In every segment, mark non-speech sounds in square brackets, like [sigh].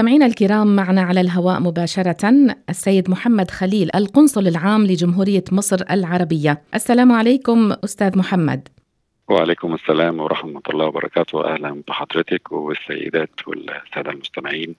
مستمعينا الكرام معنا على الهواء مباشرة السيد محمد خليل القنصل العام لجمهورية مصر العربية. السلام عليكم أستاذ محمد. وعليكم السلام ورحمة الله وبركاته. أهلا بحضرتك والسيدات والسادة المستمعين.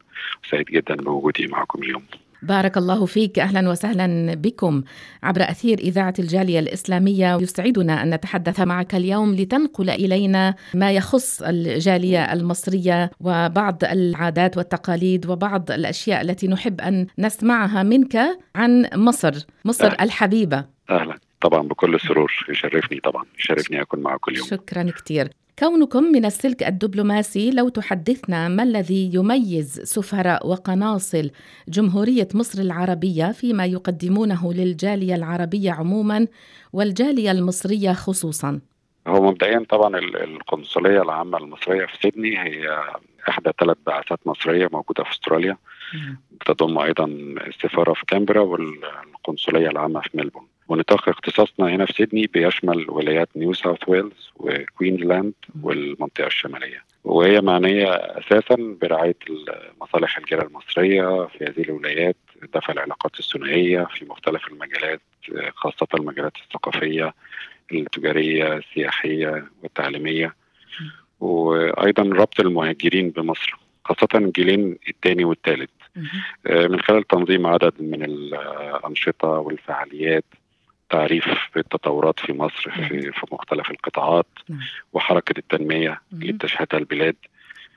سعيد جدا بوجودي معكم اليوم. بارك الله فيك أهلا وسهلا بكم عبر أثير إذاعة الجالية الإسلامية يسعدنا أن نتحدث معك اليوم لتنقل إلينا ما يخص الجالية المصرية وبعض العادات والتقاليد وبعض الأشياء التي نحب أن نسمعها منك عن مصر، مصر أهلا. الحبيبة. أهلا طبعا بكل سرور يشرفني طبعا يشرفني أكون معكم اليوم. شكرا كثير. كونكم من السلك الدبلوماسي لو تحدثنا ما الذي يميز سفراء وقناصل جمهورية مصر العربية فيما يقدمونه للجالية العربية عموما والجالية المصرية خصوصا؟ هو مبدئيا طبعا القنصلية العامة المصرية في سيدني هي إحدى ثلاث بعثات مصرية موجودة في أستراليا. بتضم أيضا السفارة في كامبرا والقنصلية العامة في ملبورن ونطاق اختصاصنا هنا في سيدني بيشمل ولايات نيو ساوث ويلز وكوينزلاند والمنطقة الشمالية. وهي معنية أساسا برعاية مصالح الجالية المصرية في هذه الولايات دفع العلاقات الثنائية في مختلف المجالات خاصة المجالات الثقافية التجارية السياحية والتعليمية. وأيضا ربط المهاجرين بمصر خاصة الجيلين الثاني والثالث. من خلال تنظيم عدد من الأنشطة والفعاليات تعريف التطورات في مصر في, في مختلف القطاعات نعم. وحركة التنمية لتشحيت البلاد.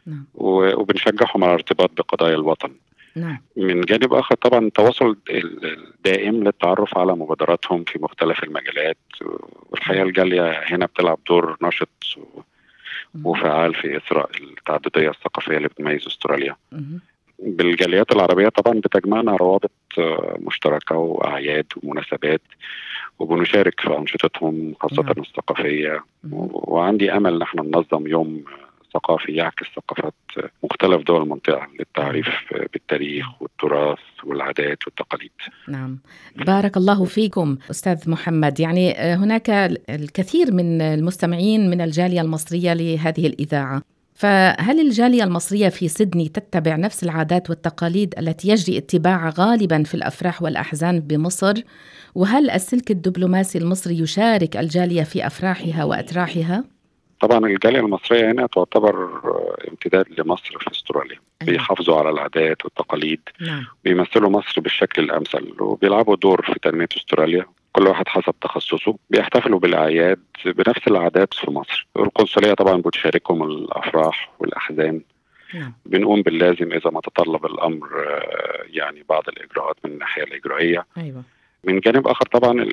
نعم. وبنشجعهم على الارتباط بقضايا الوطن. نعم. من جانب آخر طبعا التواصل الدائم للتعرف على مبادراتهم في مختلف المجالات. والحقيقة الجالية هنا بتلعب دور نشط وفعال في إثراء التعددية الثقافية اللي بتميز أستراليا. بالجاليات العربية طبعا بتجمعنا روابط مشتركة وأعياد ومناسبات. وبنشارك في أنشطتهم خاصة نعم. الثقافية. وعندي أمل نحن ننظم يوم ثقافي يعكس ثقافات مختلف دول المنطقة للتعريف بالتاريخ والتراث والعادات والتقاليد. نعم. بارك الله فيكم أستاذ محمد. يعني هناك الكثير من المستمعين من الجالية المصرية لهذه الإذاعة. فهل الجالية المصرية في سيدني تتبع نفس العادات والتقاليد التي يجري اتباعها غالبا في الأفراح والأحزان بمصر؟ وهل السلك الدبلوماسي المصري يشارك الجالية في أفراحها وأتراحها؟ طبعا الجالية المصرية هنا تعتبر امتداد لمصر في أستراليا أيوة. بيحافظوا على العادات والتقاليد نعم. بيمثلوا مصر بالشكل الأمثل وبيلعبوا دور في تنمية أستراليا كل واحد حسب تخصصه بيحتفلوا بالأعياد بنفس العادات في مصر القنصلية طبعا بتشاركهم الأفراح والأحزان نعم. بنقوم باللازم إذا ما تطلب الأمر يعني بعض الإجراءات من الناحية الإجرائية أيوة. من جانب آخر طبعا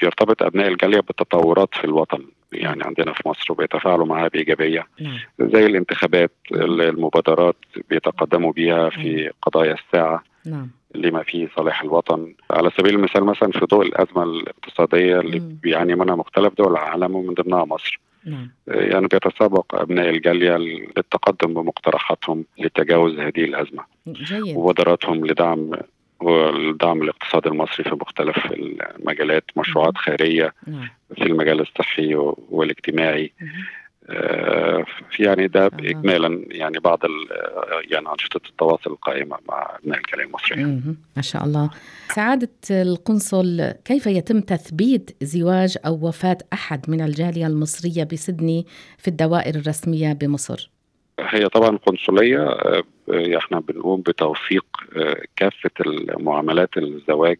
بيرتبط أبناء الجالية بالتطورات في الوطن يعني عندنا في مصر وبيتفاعلوا معها بإيجابية نعم. زي الانتخابات المبادرات بيتقدموا بيها في قضايا الساعة نعم. لما فيه صالح الوطن. على سبيل المثال مثلا في ضوء الأزمة الاقتصادية اللي بيعاني منها مختلف دول العالم ومن ضمنها مصر. نعم. يعني بيتسابق أبناء الجالية للتقدم بمقترحاتهم لتجاوز هذه الأزمة جيد. ومبادراتهم لدعم والدعم الاقتصادي المصري في مختلف المجالات مشروعات خيرية في المجال الصحي والاجتماعي. يعني ده اجمالا يعني بعض يعني أنشطة التواصل القائمة مع أبناء الجاليه المصريه. ما شاء الله. سعادة القنصل كيف يتم تثبيت زواج أو وفاة أحد من الجالية المصرية بسدني في الدوائر الرسمية بمصر؟ هي طبعا قنصلية إحنا بنقوم بتوثيق كافة المعاملات الزواج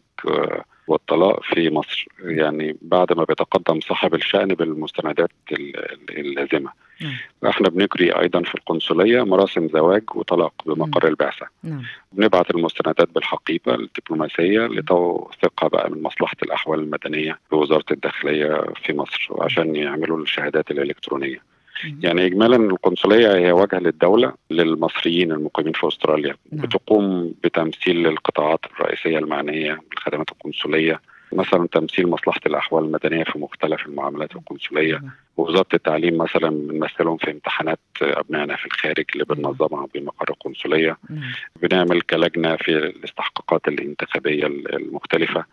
والطلاق في مصر. يعني بعد ما بيتقدم صاحب الشأن بالمستندات اللازمة. نعم. إحنا بنجري أيضا في القنصلية مراسم زواج وطلاق بمقر البعثة. نعم. بنبعت المستندات بالحقيبة الدبلوماسية لتوثيقها بقى من مصلحة الأحوال المدنية بوزارة الداخلية في مصر عشان يعملوا الشهادات الإلكترونية. يعني اجمالا القنصلية هي وجهه للدولة للمصريين المقيمين في أستراليا نعم. بتقوم بتمثيل القطاعات الرئيسية المعنية بالخدمات القنصلية مثلا تمثيل مصلحة الأحوال المدنية في مختلف المعاملات القنصلية. نعم. ووزارة التعليم مثلا بنمثلهم في امتحانات أبنائنا في الخارج اللي بننظمها بمقر القنصلية. بنعمل كلجنة في الاستحقاقات الانتخابية المختلفة.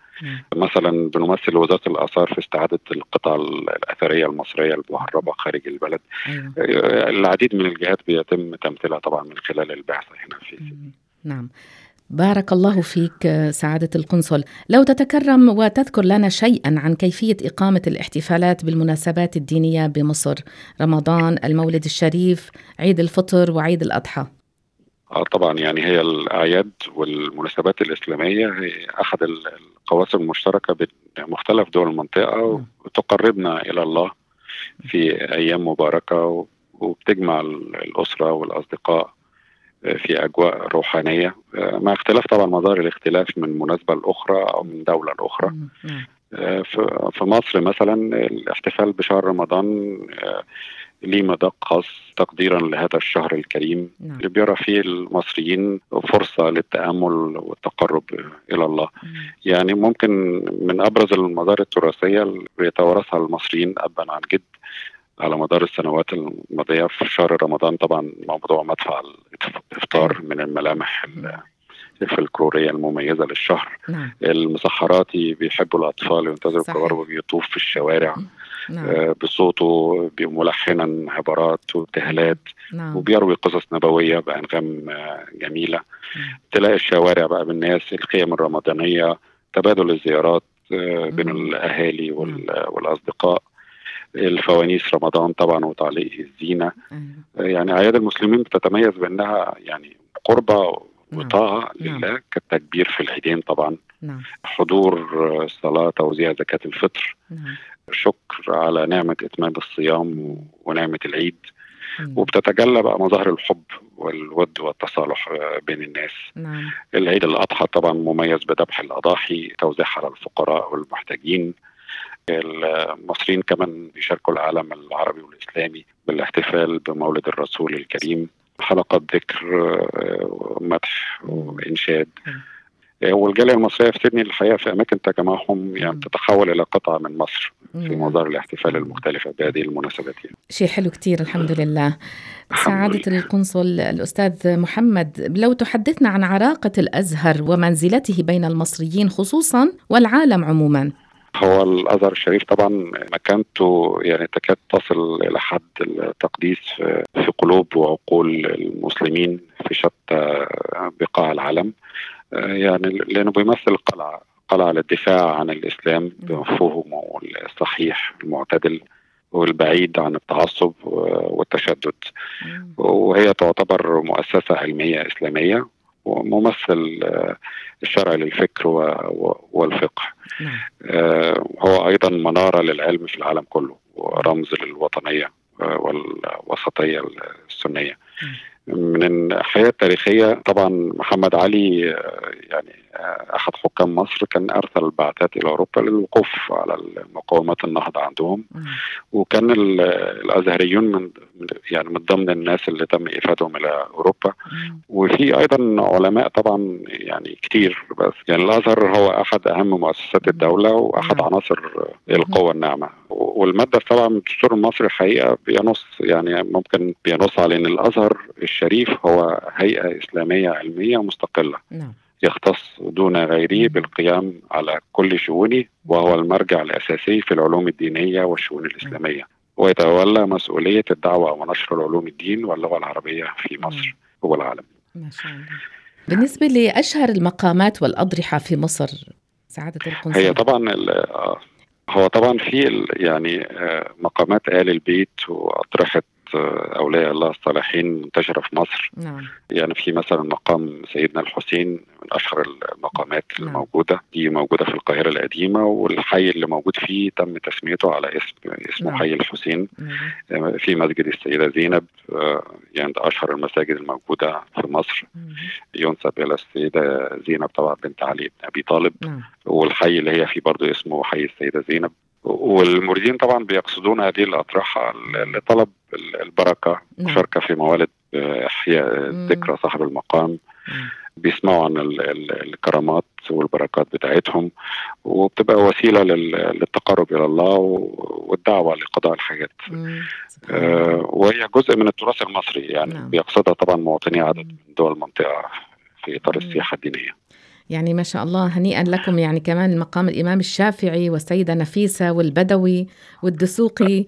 مثلا بنمثل وزارة الآثار في استعادة القطع الأثرية المصرية المهربه خارج البلد. العديد من الجهات بيتم تمثيلها طبعا من خلال البعثه هنا في نعم. بارك الله فيك سعادة القنصل. لو تتكرم وتذكر لنا شيئا عن كيفية إقامة الاحتفالات بالمناسبات الدينية بمصر. رمضان المولد الشريف عيد الفطر وعيد الأضحى. آه طبعا يعني هي الأعياد والمناسبات الإسلامية هي أحد القواسم المشتركة بين مختلف دول المنطقة وتقربنا إلى الله في أيام مباركة وبتجمع الأسرة والأصدقاء. في أجواء روحانية مع اختلاف طبعا مظاهر الاختلاف من مناسبة لأخرى أو من دولة لأخرى نعم. في مصر مثلا الاحتفال بشهر رمضان ليه مذاق خاص تقديرا لهذا الشهر الكريم نعم. اللي بيرى فيه المصريين فرصة للتأمل والتقرب إلى الله. يعني ممكن من أبرز المظاهر التراثية اللي بيتوارثها المصريين أبا عن جد على مدار السنوات الماضية في شهر رمضان طبعا موضوع مدفع الافطار من الملامح الفلكلورية المميزة للشهر نعم. المسحراتي بيحبوا الأطفال ينتظروا الكبار وبيطوف في الشوارع نعم. آه بصوته ملحنا عبارات وابتهالات نعم. وبيروي قصص نبوية بأنغام آه جميلة نعم. تلاقي الشوارع بقى بالناس الخيم الرمضانية تبادل الزيارات آه بين الأهالي والأصدقاء الفوانيس رمضان طبعا وتعليق الزينة يعني أعياد المسلمين بتتميز بأنها يعني قربة وطاعه نعم. لله كالتكبير في العيدين طبعا نعم. حضور الصلاه توزيع زكاة الفطر نعم. شكر على نعمة إتمام الصيام ونعمة العيد مم. وبتتجلى بقى مظاهر الحب والود والتصالح بين الناس نعم. العيد الأضحى طبعا مميز بذبح الأضاحي توزيعها على الفقراء والمحتاجين المصريين كمان بيشاركوا العالم العربي والإسلامي بالاحتفال بمولد الرسول الكريم حلقات ذكر مدح وإنشاد. والجالية المصرية في سيدني الحقيقة في أماكن تجمعهم يعني تتحول إلى قطعه من مصر في مظاهر الاحتفال المختلفة بهذه المناسبات يعني. شيء حلو كثير الحمد لله. سعادة لله. القنصل الأستاذ محمد لو تحدثنا عن عراقة الأزهر ومنزلته بين المصريين خصوصا والعالم عموما. هو الأزهر الشريف طبعا مكانته يعني تكاد تصل إلى حد التقديس في قلوب وعقول المسلمين في شتى بقاع العالم. يعني لأنه بيمثل قلعه قلعة للدفاع عن الإسلام بمفهومه الصحيح المعتدل والبعيد عن التعصب والتشدد. وهي تعتبر مؤسسة علمية إسلامية. وممثل الشرع للفكر والفقه. نعم. هو أيضا منارة للعلم في العالم كله ورمز للوطنية والوسطية السنية. من الحياة التاريخية طبعا محمد علي يعني احد حكام مصر كان ارسل بعثات إلى أوروبا للوقوف على مقاومات النهضة عندهم. وكان الأزهريون من يعني من ضمن الناس اللي تم ايفادهم إلى أوروبا. وفي أيضا علماء طبعا يعني كتير بس يعني الازهر هو احد أهم مؤسسات الدولة واحد عناصر القوة الناعمة. والمادة طبعا من الدستور المصري الحقيقة بينص يعني ممكن بينص على إن الأزهر الشريف هو هيئة إسلامية علمية مستقلة. نعم. يختص دون غيره بالقيام على كل شؤونه وهو المرجع الأساسي في العلوم الدينية والشؤون الإسلامية. ويتولى مسؤولية الدعوة ونشر العلوم الدين واللغة العربية في مصر والعالم. ما شاء الله. بالنسبة لأشهر المقامات والأضرحة في مصر سعادة القنصل هي طبعا هو طبعا في يعني مقامات آل البيت واضرحه أولياء الله الصالحين منتشرة في مصر نعم. يعني في مثلا مقام سيدنا الحسين من أشهر المقامات نعم. الموجوده دي موجودة في القاهرة القديمة والحي اللي موجود فيه تم تسميته على اسم اسمه نعم. حي الحسين نعم. في مسجد السيدة زينب يعني أشهر المساجد الموجودة في مصر نعم. ينسب إلى السيدة زينب طبعا بنت علي بن أبي طالب نعم. والحي اللي هي فيه برضه اسمه حي السيدة زينب والمريدين طبعا بيقصدون هذه الاضرحه لطلب البركة مشاركه في موالد إحياء ذكرى صاحب المقام. بيسمعوا عن الكرامات والبركات بتاعتهم وبتبقى وسيلة للتقرب إلى الله والدعوة لقضاء الحاجات. آه وهي جزء من التراث المصري يعني نعم. بيقصدها طبعا مواطني عدد من دول المنطقة في إطار السياحة الدينية. يعني ما شاء الله هنيئا لكم يعني كمان مقام الإمام الشافعي والسيدة نفيسة والبدوي والدسوقي.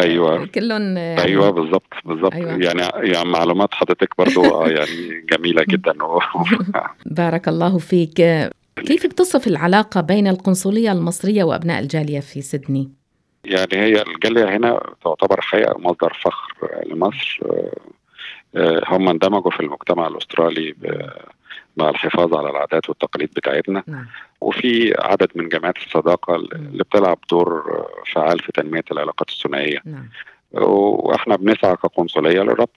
أيوه. كلهم يعني أيوه بالظبط بالظبط أيوة. يعني يعني معلومات حضرتك برضو يعني جميلة جدا. [laughs] [laughs] بارك الله فيك. كيف بتصف العلاقة بين القنصلية المصرية وأبناء الجالية في سيدني؟ يعني هي الجالية هنا تعتبر حقيقة مصدر فخر لمصر. آه، هم اندمجوا في المجتمع الأسترالي مع الحفاظ على العادات والتقاليد بتاعتنا. نعم. وفي عدد من جمعيات الصداقة اللي بتلعب دور فعال في تنمية العلاقات الثنائية. نعم. وإحنا بنسعى كقنصلية لربط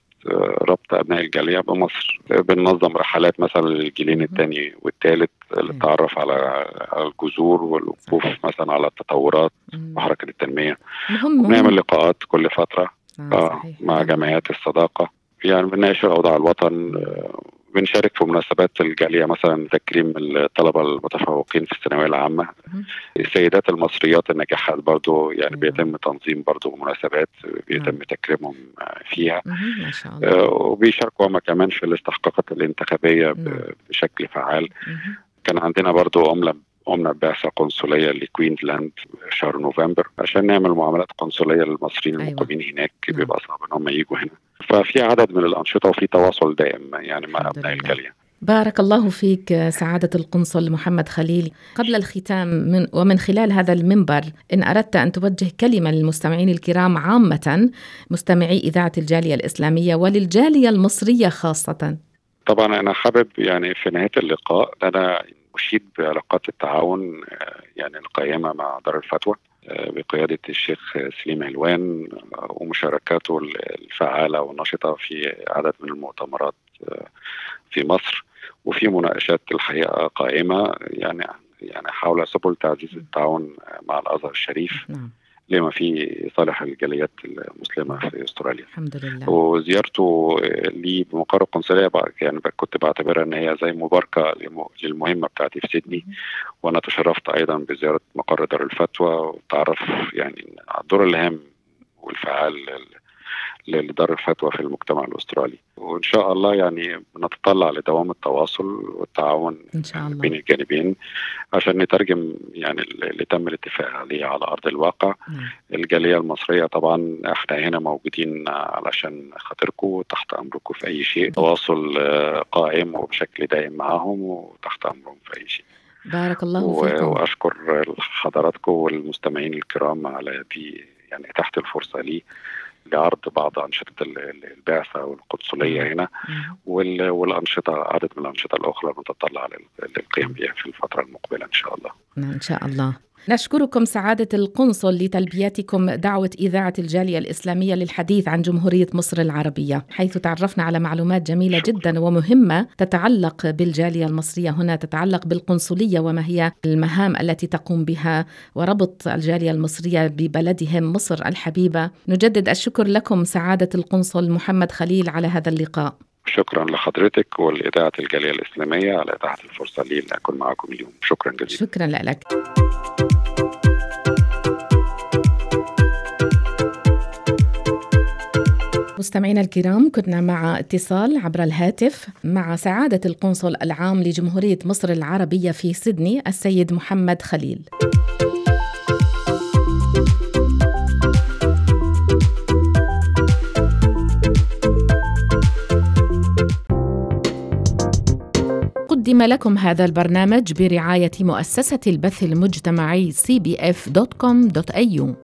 ربط أبناء الجالية بمصر. بننظم رحلات مثلا للجيلين الثاني والثالث للتعرف على الجذور والوقوف مثلا على التطورات وحركة التنمية. بنعمل لقاءات كل فترة آه مع جمعيات الصداقة. يعني بنناقش أوضاع الوطن بنشارك في مناسبات الجالية مثلا تكريم الطلبة المتفوقين في الثانوية العامة. السيدات المصريات الناجحات برضو يعني بيتم تنظيم برضو مناسبات بيتم تكريمهم فيها. ما شاء الله. آه، وبيشاركوا هم كمان في الاستحقاقات الانتخابية بشكل فعال. كان عندنا برضو عملة قمنا ببعثة قنصلية لكوينزلاند شهر نوفمبر عشان نعمل معاملات قنصلية للمصريين أيوة. المقيمين هناك. بيبقى صعب إن هم يجوا هنا. ففي عدد من الأنشطة وفي تواصل دائم يعني مع أبناء الجالية بارك الله فيك سعادة القنصل محمد خليل. قبل الختام من ومن خلال هذا المنبر إن أردت أن توجه كلمة للمستمعين الكرام عامة مستمعي إذاعة الجالية الإسلامية وللجالية المصرية خاصة. طبعا أنا حابب يعني في نهاية اللقاء أنا أشيد بعلاقات التعاون يعني القائمة مع دار الفتوى. بقيادة الشيخ سليم علوان ومشاركاته الفعالة والنشطة في عدد من المؤتمرات في مصر وفي مناقشات الحقيقة قائمة يعني يعني حول سبل تعزيز التعاون مع الأزهر الشريف نعم. لما في صالح الجاليات المسلمة في أستراليا. الحمد لله. وزيارته لي بمقر القنصليه يعني كنت بعتبرها إن هي زي مباركة للمهمة بتاعتي في سيدني. وأنا تشرفت أيضا بزيارة مقر دار الفتوى. والتعرف يعني الدور الهام والفعال لدار الفتوى في المجتمع الأسترالي. وإن شاء الله يعني نتطلع لدوام التواصل والتعاون إن شاء الله. بين الجانبين عشان نترجم يعني اللي تم الاتفاق عليه على أرض الواقع. نعم. الجالية المصرية طبعا إحنا هنا موجودين علشان خاطركم وتحت أمركم في أي شيء. تواصل قائم وبشكل دائم معهم وتحت أمرهم في أي شيء. بارك الله فيكم. وأشكر حضراتكم والمستمعين الكرام على دي يعني تحت الفرصة لي. لعرض بعض أنشطة البعثة والقنصلية هنا والأنشطة عدد من الأنشطة الأخرى المتطلعة للقيام بها في الفترة المقبلة إن شاء الله. إن شاء الله. نشكركم سعادة القنصل لتلبيتكم دعوة إذاعة الجالية الإسلامية للحديث عن جمهورية مصر العربية حيث تعرفنا على معلومات جميلة. جدا ومهمة تتعلق بالجالية المصرية. هنا تتعلق بالقنصلية وما هي المهام التي تقوم بها وربط الجالية المصرية ببلدهم مصر الحبيبة. نجدد الشكر لكم سعادة القنصل محمد خليل على هذا اللقاء. شكرا لحضرتك ولإذاعة الجالية الإسلامية على إتاحة الفرصة لي أن أكون معكم اليوم. شكرا جزيلا. شكرا لك. مستمعينا الكرام كنا مع اتصال عبر الهاتف مع سعادة القنصل العام لجمهورية مصر العربية في سيدني السيد محمد خليل. قدم لكم هذا البرنامج برعاية مؤسسة البث المجتمعي cbf.com.au